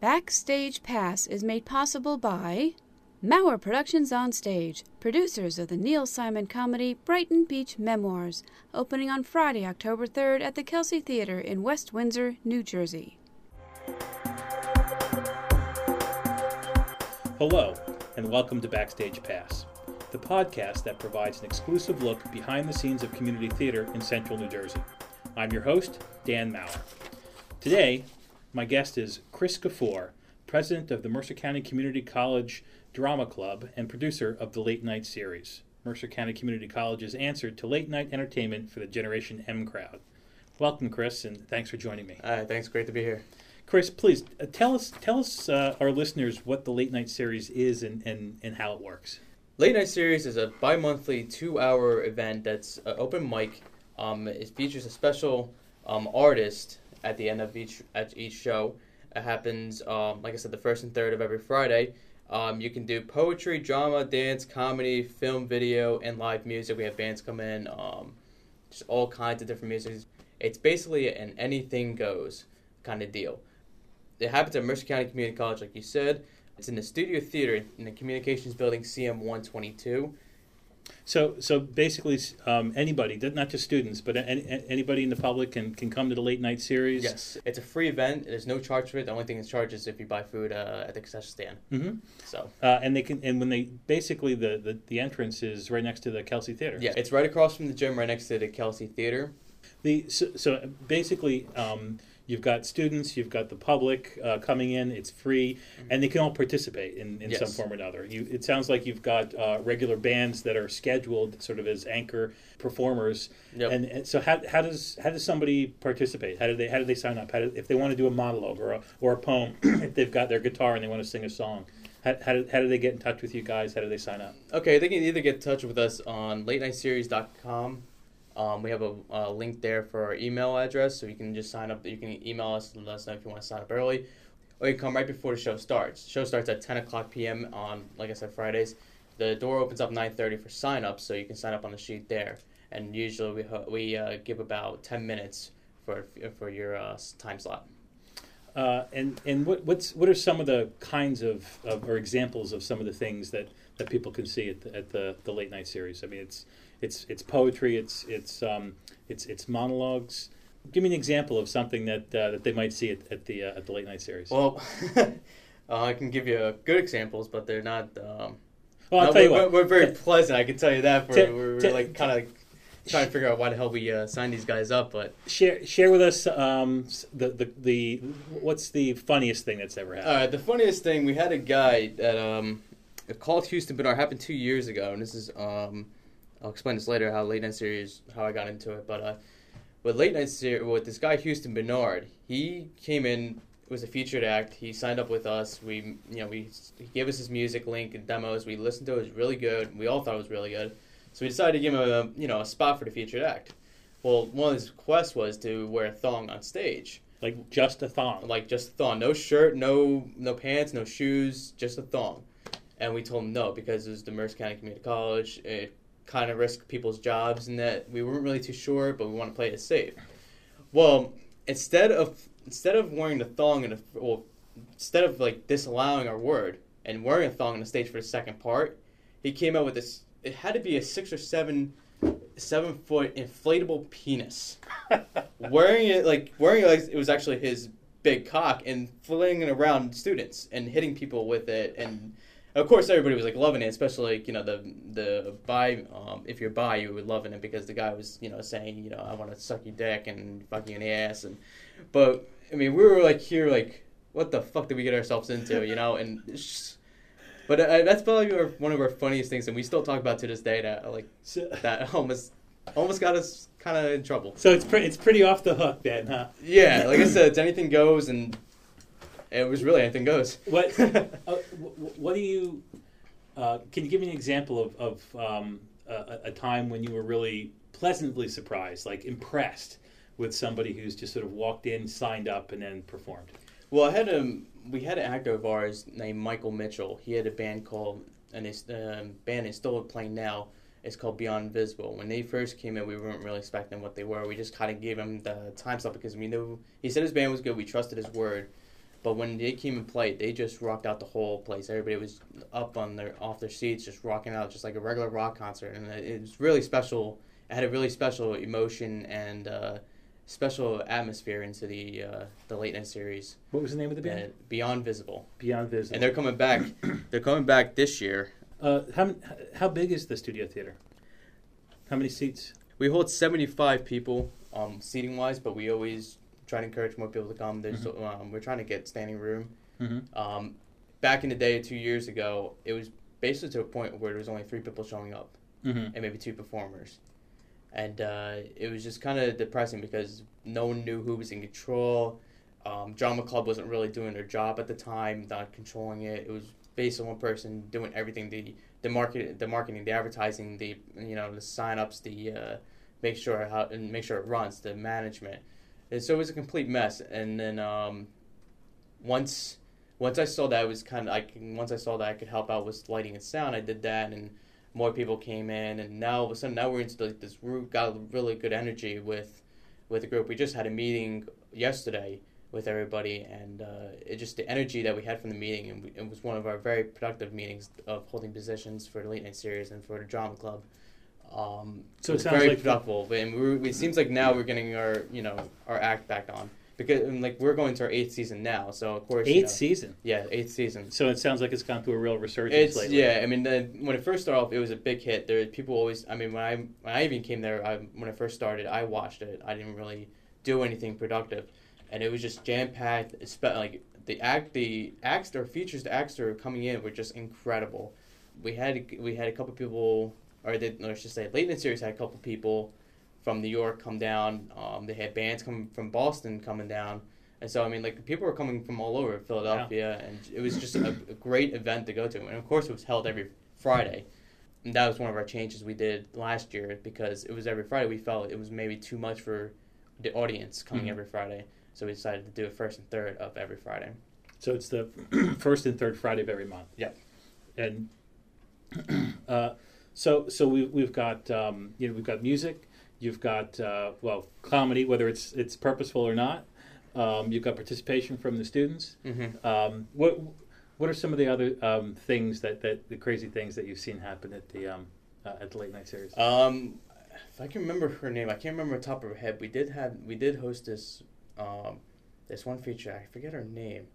Backstage Pass is made possible by Mauer Productions on Stage, producers of the Neil Simon comedy Brighton Beach Memoirs, opening on Friday, October 3rd at the Kelsey Theater in West Windsor, New Jersey. Hello, and welcome to Backstage Pass, the podcast that provides an exclusive look behind the scenes of community theater in central New Jersey. I'm your host, Dan Mauer. Today, my guest is Chris Ghaffoor, president of the Mercer County Community College Drama Club and producer of the Late Night series. Mercer County Community College's answer to late night entertainment for the Generation M crowd. Welcome, Chris, and thanks for joining me. Hi, thanks. Great to be here. Chris, please uh, tell us tell us uh, our listeners what the Late Night series is and, and, and how it works. Late Night Series is a bi-monthly two-hour event that's an open mic. Um, it features a special um, artist at the end of each at each show. It happens, um, like I said, the first and third of every Friday. Um, you can do poetry, drama, dance, comedy, film, video, and live music. We have bands come in, um, just all kinds of different music. It's basically an anything goes kind of deal. It happens at Mercer County Community College, like you said. It's in the Studio Theater in the Communications Building, CM 122. So so basically, um, anybody, not just students, but any, anybody in the public can, can come to the Late Night series. Yes, it's a free event. There's no charge for it. The only thing that's charged is if you buy food uh, at the concession stand. Mm-hmm. So Uh, and they can and when they basically the, the, the entrance is right next to the Kelsey Theater. yeah, it's right across from the gym, right next to the Kelsey Theater. The so, so basically, um, you've got students, you've got the public uh, coming in. It's free, and they can all participate in, in some form or another. You, it sounds like you've got uh, regular bands that are scheduled, sort of as anchor performers. Yep. And, and so, how, how does how does somebody participate? How do they how do they sign up? How do, if they want to do a monologue or a, or a poem, if they've got their guitar and they want to sing a song, how, how, do, how do they get in touch with you guys? How do they sign up? Okay, they can either get in touch with us on late night latenightseries.com. Um, we have a, a link there for our email address, so you can just sign up. You can email us and let us know if you want to sign up early, or you can come right before the show starts. show starts at 10 o'clock p.m. on, like I said, Fridays. The door opens up 9:30 for sign up, so you can sign up on the sheet there. And usually we we uh, give about 10 minutes for for your uh, time slot. Uh, and and what what's what are some of the kinds of, of or examples of some of the things that, that people can see at the, at the, the late night series? I mean, it's it's it's poetry, it's it's um, it's it's monologues. Give me an example of something that uh, that they might see at, at the uh, at the late night series. Well, uh, I can give you good examples, but they're not. Um, oh, I'll No, tell you we're, what. We're very T- pleasant. I can tell you that. T- We're, we're, t- like kind of trying to figure out why the hell we uh, signed these guys up. But share share with us um, the, the the what's the funniest thing that's ever happened. uh, the funniest thing, we had a guy that um, called Houston Bernard. Happened two years ago, and this is um, I'll explain this later how late night series how I got into it. But uh, with late night series with this guy Houston Bernard, he came in. Was a featured act. He signed up with us. We, you know, we he gave us his music link and demos. We listened to it. It was really good. We all thought it was really good. So we decided to give him a you know a spot for the featured act. Well, one of his requests was to wear a thong on stage, like just a thong. like just a thong, no shirt, no no pants, no shoes, just a thong. And we told him no because it was the Mercer County Community College. It kind of risk people's jobs, and that we weren't really too sure, but we want to play it safe. Well, instead of instead of wearing the thong and well, instead of like disallowing our word and wearing a thong on the stage for the second part, he came out with this. It had to be a six or seven, seven foot inflatable penis. wearing it like wearing it like it was actually his big cock and flinging it around students and hitting people with it and. Of course, everybody was like loving it, especially like, you know the the bi. Um, if you're bi, you were loving it because the guy was you know saying you know I want to suck your dick and fuck you in the ass and, but I mean we were like here like what the fuck did we get ourselves into you know and, just- but uh, that's probably our, one of our funniest things and we still talk about to this day that like So, that almost almost got us kind of in trouble. so it's pretty it's pretty off the hook then, huh? Yeah, like I said, it's anything goes and it was really anything goes. What uh, what do you? Uh, can you give me an example of of um, a, a time when you were really pleasantly surprised, like impressed with somebody who's just sort of walked in, signed up, and then performed? Well, I had a we had an actor of ours named Michael Mitchell. He had a band called and his um, band is still playing now. It's called Beyond Visible. When they first came in, we weren't really expecting what they were. We just kind of gave him the time slot because we knew he said his band was good. We trusted his word. But when they came and played, they just rocked out the whole place. Everybody was up on their off their seats, just rocking out, just like a regular rock concert, and it, was really special. It had a really special emotion and uh, special atmosphere into the uh, the late night series. What was the name of the band? Uh, Beyond Visible, Beyond Visible. and they're coming back. they're coming back this year. uh, how how big is the studio theater? How many seats? We hold seventy five people, um, seating wise, but we always try to encourage more people to come. There's um, we're trying to get standing room. Mm-hmm. Um, back in the day, two years ago, it was basically to a point where there was only three people showing up Mm-hmm. and maybe two performers, and uh, it was just kind of depressing because no one knew who was in control. Um, Drama Club wasn't really doing their job at the time, not controlling it. It was based on one person doing everything the the market, the marketing, the advertising, the you know the sign-ups, the uh, make sure how and make sure it runs, the management. And so it was a complete mess. And then um, once once I saw that it was kind of like once I saw that I could help out with lighting and sound, I did that, and more people came in, and now all of a sudden now we're into like this group got really good energy with with the group. We just had a meeting yesterday with everybody, and uh, it just the energy that we had from the meeting, and we, it was one of our very productive meetings of holding positions for the late night series and for the drama club. Um, So it sounds very like- productive, and we it seems like now we're getting our you know our act back on because and, like we're going to our eighth season now, so of course you Eighth know- season. yeah, eighth season. So it sounds like it's gone through a real resurgence It's lately. yeah. I mean, the, when it first started off, it was a big hit. There, people always. I mean, when I when I even came there, I, when I first started, I watched it. I didn't really do anything productive, and it was just jam packed. Like the act, the acts or features, the acts that were coming in were just incredible. We had we had a couple people, or they, no, I should say, late in the series had a couple people from New York come down. Um, they had bands coming from Boston coming down. And so, I mean, like, people were coming from all over Philadelphia, and it was just a, a great event to go to. And of course, it was held every Friday. And that was one of our changes we did last year because it was every Friday. We felt it was maybe too much for the audience coming Mhm. every Friday. So we decided to do it first and third of every Friday. So it's the first and third Friday of every month. Yep. And uh, so so we we've got um, you know we've got music, you've got uh, well comedy whether it's it's purposeful or not. Um, you've got participation from the students. Mm-hmm. Um, what what are some of the other um, things that, that the crazy things that you've seen happen at the um, uh, at the late night series? Um, if I can remember her name, I can't remember the top of her head. We did have we did host this um, this one feature. I forget her name.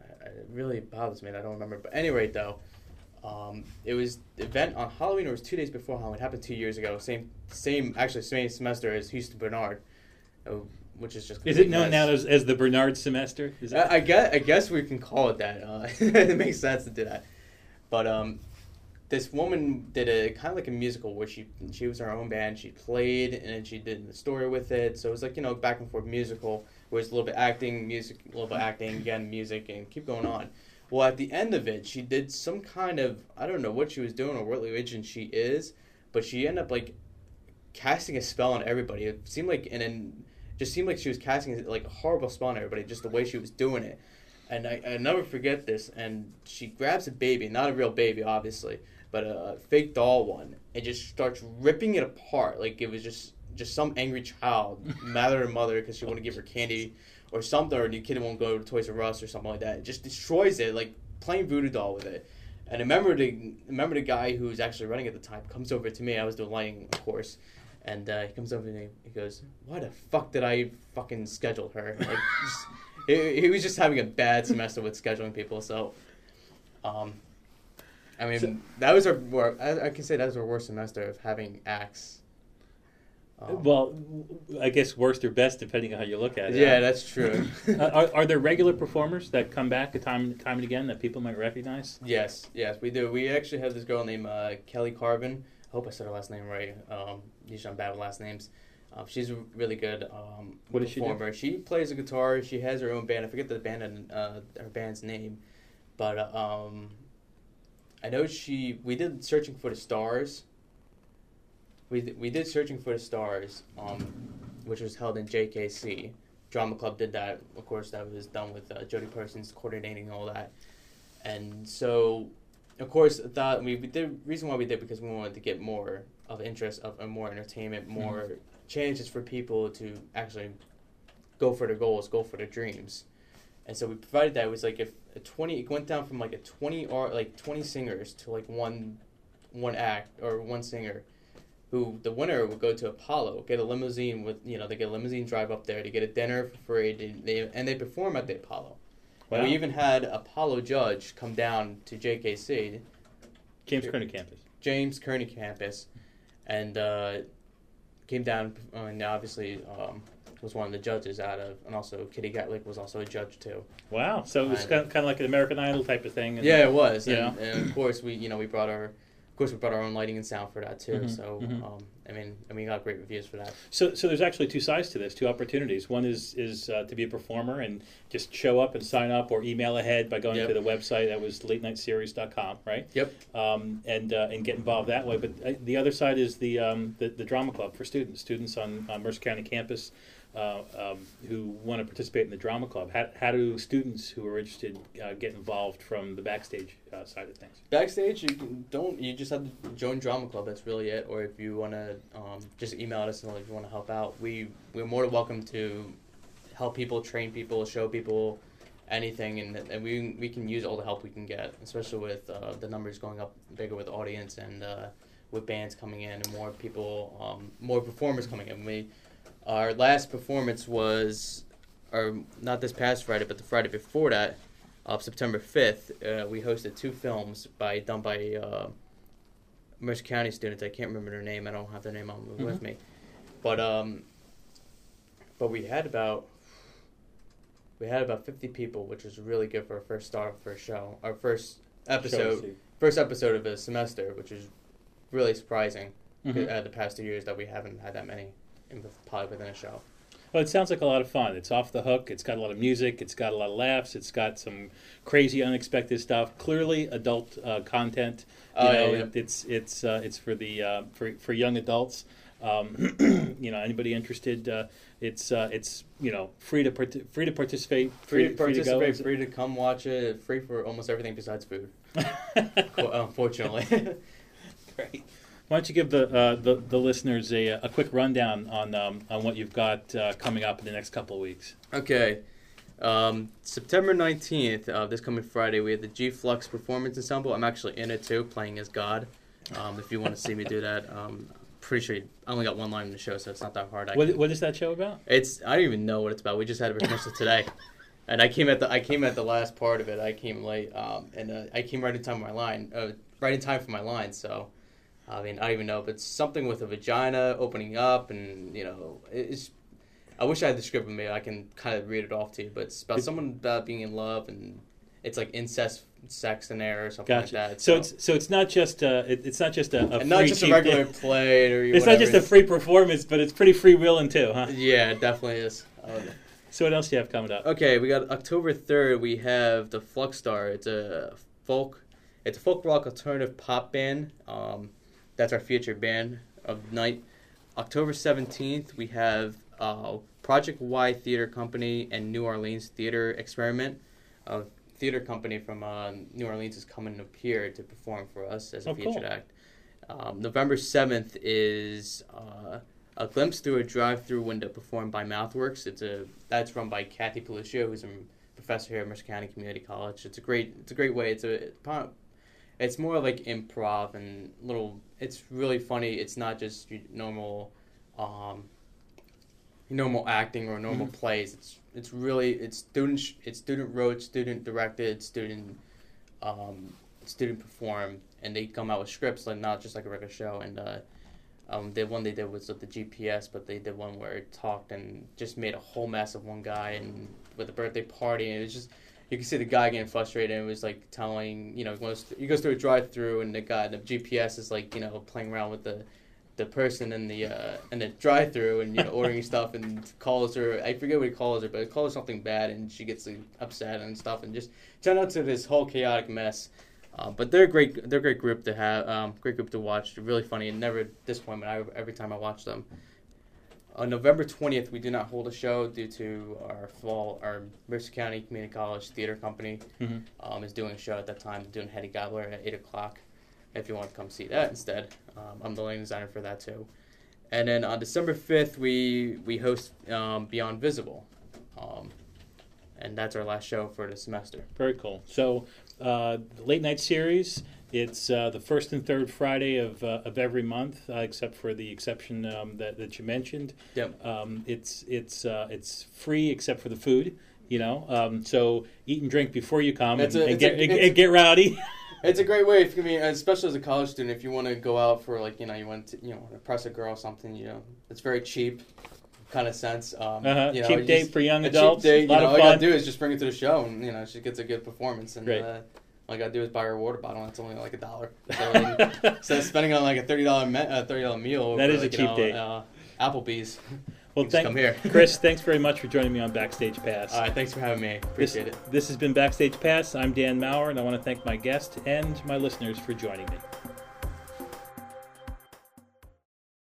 I, it really bothers me. I don't remember. But anyway, though, um, it was the event on Halloween. Or it was two days before Halloween. It happened two years ago. Same same actually same semester as Houston Bernard, uh, which is just Is it known now as, as the Bernard semester? Is that, I, I guess I guess we can call it that. Uh, it makes sense to do that. But um, this woman did a kind of like a musical where she she was her own band. She played and then she did the story with it. So it was like you know back and forth musical where it's a little bit acting, music, a little bit acting, again music, and keep going on. Well, at the end of it, she did some kind of I don't know what she was doing or what religion she is, but she ended up like casting a spell on everybody. It seemed like and then just seemed like she was casting like a horrible spell on everybody, just the way she was doing it. And I, I never forget this. And she grabs a baby, not a real baby, obviously, but a, fake doll one, and just starts ripping it apart like it was just just some angry child mad at her mother because she wanted to give her candy or something, or the kid won't go to Toys R Us or something like that. It just destroys it, like playing voodoo doll with it. And I remember the remember the guy who was actually running at the time comes over to me. I was doing lighting, of course, and uh, he comes over to me. He goes, "Why the fuck did I fucking schedule her?" Like, just, he, he was just having a bad semester with scheduling people. So, um, I mean, So- that was our. I, I can say that was our worst semester of having acts. Um, well, I guess worst or best depending on how you look at it. yeah, that's true. Uh, are, are there regular performers that come back a time time and again that people might recognize? Yes, yes, we do. We actually have this girl named uh, Kelly Carbon. I hope I said her last name right. Um, usually I'm bad with last names. Um, she's a really good um, What does she do? performer. She plays a guitar. She has her own band. I forget the band and uh, her band's name, but uh, um, I know she. We did searching for the stars. We d- we did searching for the stars, um, which was held in JKC. Drama Club did that. Of course, that was done with uh, Jody Parsons coordinating all that. And so, of course, thought we, we did reason why we did because we wanted to get more of interest of and more entertainment, more chances for people to actually go for their goals, go for their dreams. and so we provided that. It was like if a twenty, it went down from like a twenty or like twenty singers to like one, one act or one singer, who the winner would go to Apollo, get a limousine with you know they get a limousine drive up there to get a dinner for free, they, they, and they perform at the Apollo. Wow. And we even had Apollo judge come down to JKC, James Kerney campus. James Kerney campus, and uh, came down and obviously um, was one of the judges out of, and also Kitty Gatlick was also a judge too. Wow. So it was kind of, kind of like an American Idol type of thing. and- Yeah, it was. Yeah. And, and of course, we you know we brought our, of course we brought our own lighting and sound for that too. Mhm, So mhm. um, I mean, and we got great reviews for that. So, so there's actually two sides to this, two opportunities. One is is uh, to be a performer and just show up and sign up, or email ahead by going Yep. to the website. That was latenightseries.com, right? Yep. Um, and uh, and get involved that way. But uh, the other side is the, um, the the drama club for students, students on, on Mercer County campus uh, um, who want to participate in the drama club. How, how do students who are interested uh, get involved from the backstage uh, side of things? Backstage, you can, don't you just have to join drama club. That's really it. Or if you want to, um, just email us and if you want to help out. We we're more than welcome to help people, train people, show people anything, and, and we we can use all the help we can get, especially with uh, the numbers going up bigger with audience and uh, with bands coming in and more people, um, more performers coming in. We our last performance was, or not this past Friday, but the Friday before that of September 5th, uh, we hosted two films by done by uh, Mercer County students. I can't remember their name. I don't have their name on with Mhm. me, but um, but we had about we had about 50 people, which was really good for our first start for a show. Our first episode, Show first episode of a semester, which is really surprising. the- Mhm. Uh, the past two years that we haven't had that many, in, the probably within a show. Well, it sounds like a lot of fun. It's off the hook. It's got a lot of music. It's got a lot of laughs. It's got some crazy, unexpected stuff. Clearly, adult uh, content. You Oh, know, yeah, yeah. it- it's it's uh, it's for the uh, for for young adults. Um, you know, anybody interested? Uh, it's uh, it's you know free to parti- free to participate. Free to participate, free to come watch it, free for almost everything besides food. Unfortunately. Great. Why don't you give the uh, the, the listeners a, a quick rundown on um, on what you've got uh, coming up in the next couple of weeks? okay. Um, September 19th, uh, this coming Friday, we have the G Flux Performance Ensemble. I'm actually in it too, playing as God. Um, if you want to see me do that, um, pretty sure you, I only got one line in the show, so it's not that hard. What, can- what is that show about? It's I don't even know what it's about. We just had a rehearsal today, and I came at the I came at the last part of it. I came late, um, and uh, I came right in time for my line, uh, right in time for my line. So, I mean, I don't even know, but it's something with a vagina opening up, and you know, it's. I wish I had the script with me. I can kind of read it off to you, but it's about someone about being in love, and it's like incest, sex in there, or something Gotcha. like that. so it's so it's not just uh, it, it's not just a, a and not free just a regular play or It's not just a free performance, but it's pretty freewheeling too, huh? Yeah, it definitely is. Uh, So what else do you have coming up? Okay, we got October third. We have the Flux Star. It's a folk, it's a folk rock alternative pop band. Um, that's our featured band of the night. October seventeenth, we have uh, Project Y Theater Company and New Orleans Theater Experiment. A theater company from uh, New Orleans is coming up here to perform for us as a Oh, featured cool. act. Um, November seventh is. Uh, a glimpse through a drive-through window performed by Mouthworks. It's a that's run by Kathy Pelucio, who's a professor here at Mercer County Community College. It's a great it's a great way. It's a it's more like improv and little. It's really funny. It's not just normal, um, normal acting or normal plays. It's it's really it's student sh- it's student wrote, student directed, student um, student performed, and they come out with scripts like not just like a regular show. And uh, um, the one they did was with the GPS, but they did one where it talked and just made a whole mess of one guy and with a birthday party, and it was just you can see the guy getting frustrated. And it was like telling you know he goes he goes through a drive through and the guy the GPS is like you know playing around with the the person in the uh, in the drive through and you know ordering stuff and calls her I forget what he calls her but he calls her something bad and she gets like, upset and stuff and just turn out to this whole chaotic mess. Uh, but they're a great they're a great group to have um, great group to watch. They're really funny and never disappointment I, every time I watch them. On November twentieth, we do not hold a show due to our fall. Our Mercer County Community College Theater Company Mhm. um, is doing a show at that time. Doing Hedda Gabler at eight o'clock. If you want to come see that instead, um, I'm the lighting designer for that too. And then on December fifth, we we host um, Beyond Visible, um, and that's our last show for the semester. Very cool. So, uh, the late night series. It's uh, the first and third Friday of, uh, of every month, uh, except for the exception um, that, that you mentioned. Yep. Um, it's it's uh, it's free except for the food. You know, um, so eat and drink before you come and, a- and get a- and, and get rowdy. It's a great way, if, I mean, especially as a college student, if you want to go out for like you know you want to you know impress a girl or something, you know, it's very cheap, kind of sense. Um, Uh-huh. you know, Cheap date just- for young a adults. Cheap date, lot you know, of all you gotta do is just bring it to the show, and you know she gets a good performance. And uh, all I gotta do is buy her a water bottle. and It's only like a dollar. So instead of spending on like a thirty dollar me- uh, thirty dollar meal, that is is a like, you cheap know, date. Uh, Applebee's. well, thank come here. Chris. Thanks very much for joining me on Backstage Pass. All right, thanks for having me. This, Appreciate it. this has been Backstage Pass. I'm Dan Maurer, and I want to thank my guest and my listeners for joining me.